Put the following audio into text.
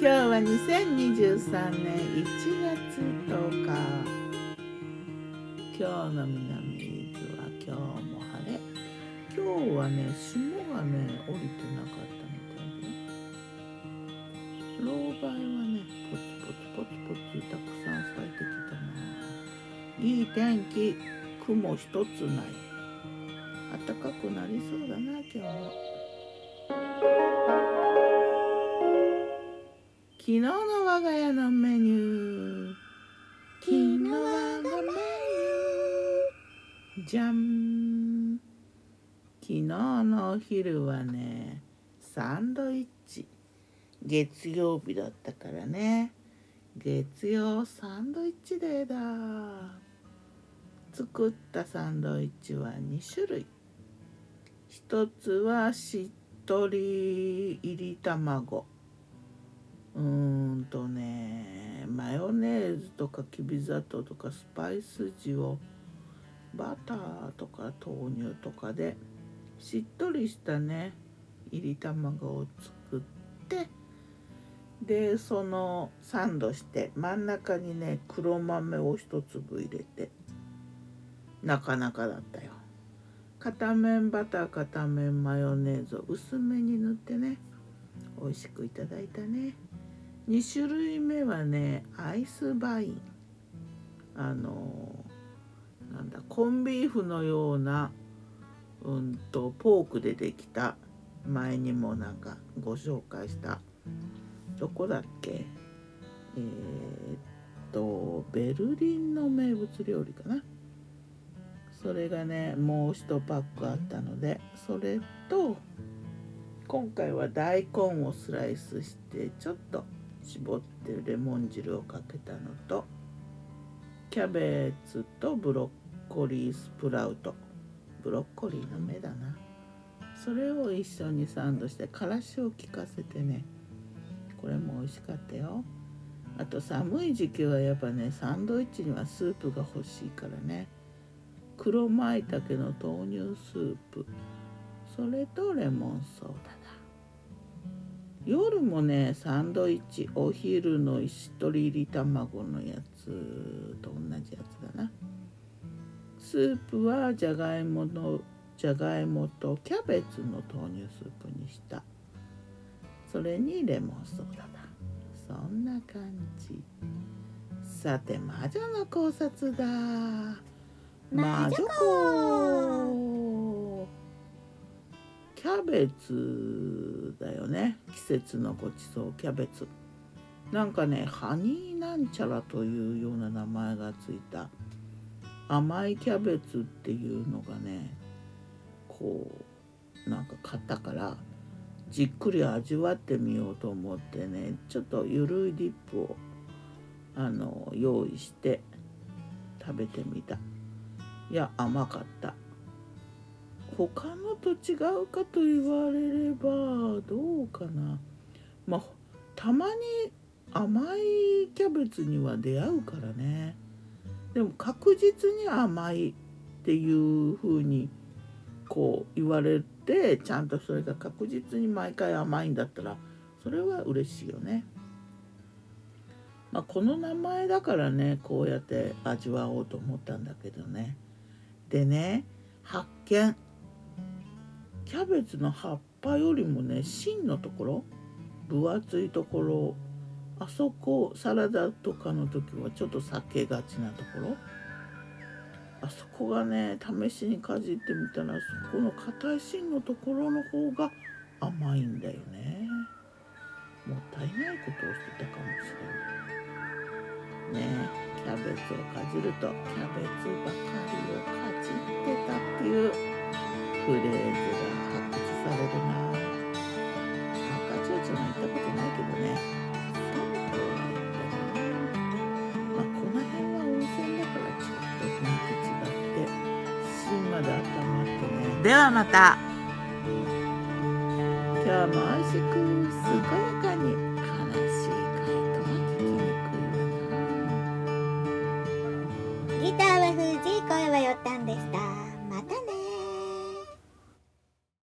今日は2023年1月10日。今日の南伊豆は今日も晴れ。今日はね霜がね降りてなかったみたいでロウバイはねポツポツポツポツたくさん咲いてきたな。いい天気。雲一つない。暖かくなりそうだな今日も。昨日の我が家のメニュー。昨日我がメニュー。じゃん昨日のお昼はねサンドイッチ。月曜日だったからね。月曜サンドイッチデーだ。作ったサンドイッチは2種類。一つはしっとり入り卵。うーんとねマヨネーズとかきび砂糖とかスパイス塩バターとか豆乳とかでしっとりしたねいり卵を作ってでそのサンドして真ん中にね黒豆を一粒入れてなかなかだったよ。片面バター片面マヨネーズを薄めに塗ってね美味しくいただいたね。2種類目はねアイスバイン。あのなんだコンビーフのようなうんとポークでできた前にもなんかご紹介したどこだっけ？えー、っとベルリンの名物料理かな。それがねもう1パックあったのでそれと今回は大根をスライスしてちょっと絞ってレモン汁をかけたのとキャベツとブロッコリースプラウト。ブロッコリーの芽だな。それを一緒にサンドしてからしを効かせてね。これも美味しかったよ。あと寒い時期はやっぱねサンドイッチにはスープが欲しいからね。黒舞茸の豆乳スープ。それとレモンソーダ。夜もねサンドイッチお昼の一人入り卵のやつと同じやつだな。スープはじゃがいものじゃがいもとキャベツの豆乳スープにした。それにレモンソーダだ。そんな感じ。さて魔女の考察だ。魔女子ベツだよね。季節のごちそうキャベツ。なんかねハニーなんちゃらというような名前がついた。甘いキャベツっていうのがねこうなんか買ったからじっくり味わってみようと思ってねちょっとゆるいディップをあの用意して食べてみた。いや甘かった。他のと違うかと言われればどうかなまあたまに甘いキャベツには出会うからねでも確実に甘いっていう風にこう言われてちゃんとそれが確実に毎回甘いんだったらそれは嬉しいよね。まあ、この名前だからねこうやって味わおうと思ったんだけどね。でね発見キャベツの葉っぱよりもね芯のところ分厚いところあそこサラダとかの時はちょっと避けがちなところ。あそこがね試しにかじってみたらそこの硬い芯のところの方が甘いんだよね。もったいないことをしてたかもしれない。ねキャベツをかじるとキャベツばかりをかじってたっていう。フレーズが発掘されるな。赤ちょうちょも行ったことないけどね。なまあこの辺は温泉だからちょっと雰囲気違って芯まで温まってね。ではまた。今日も美味しく健やかに悲しい回答は聞きにくいわな。ギターは藤井声はよったんでした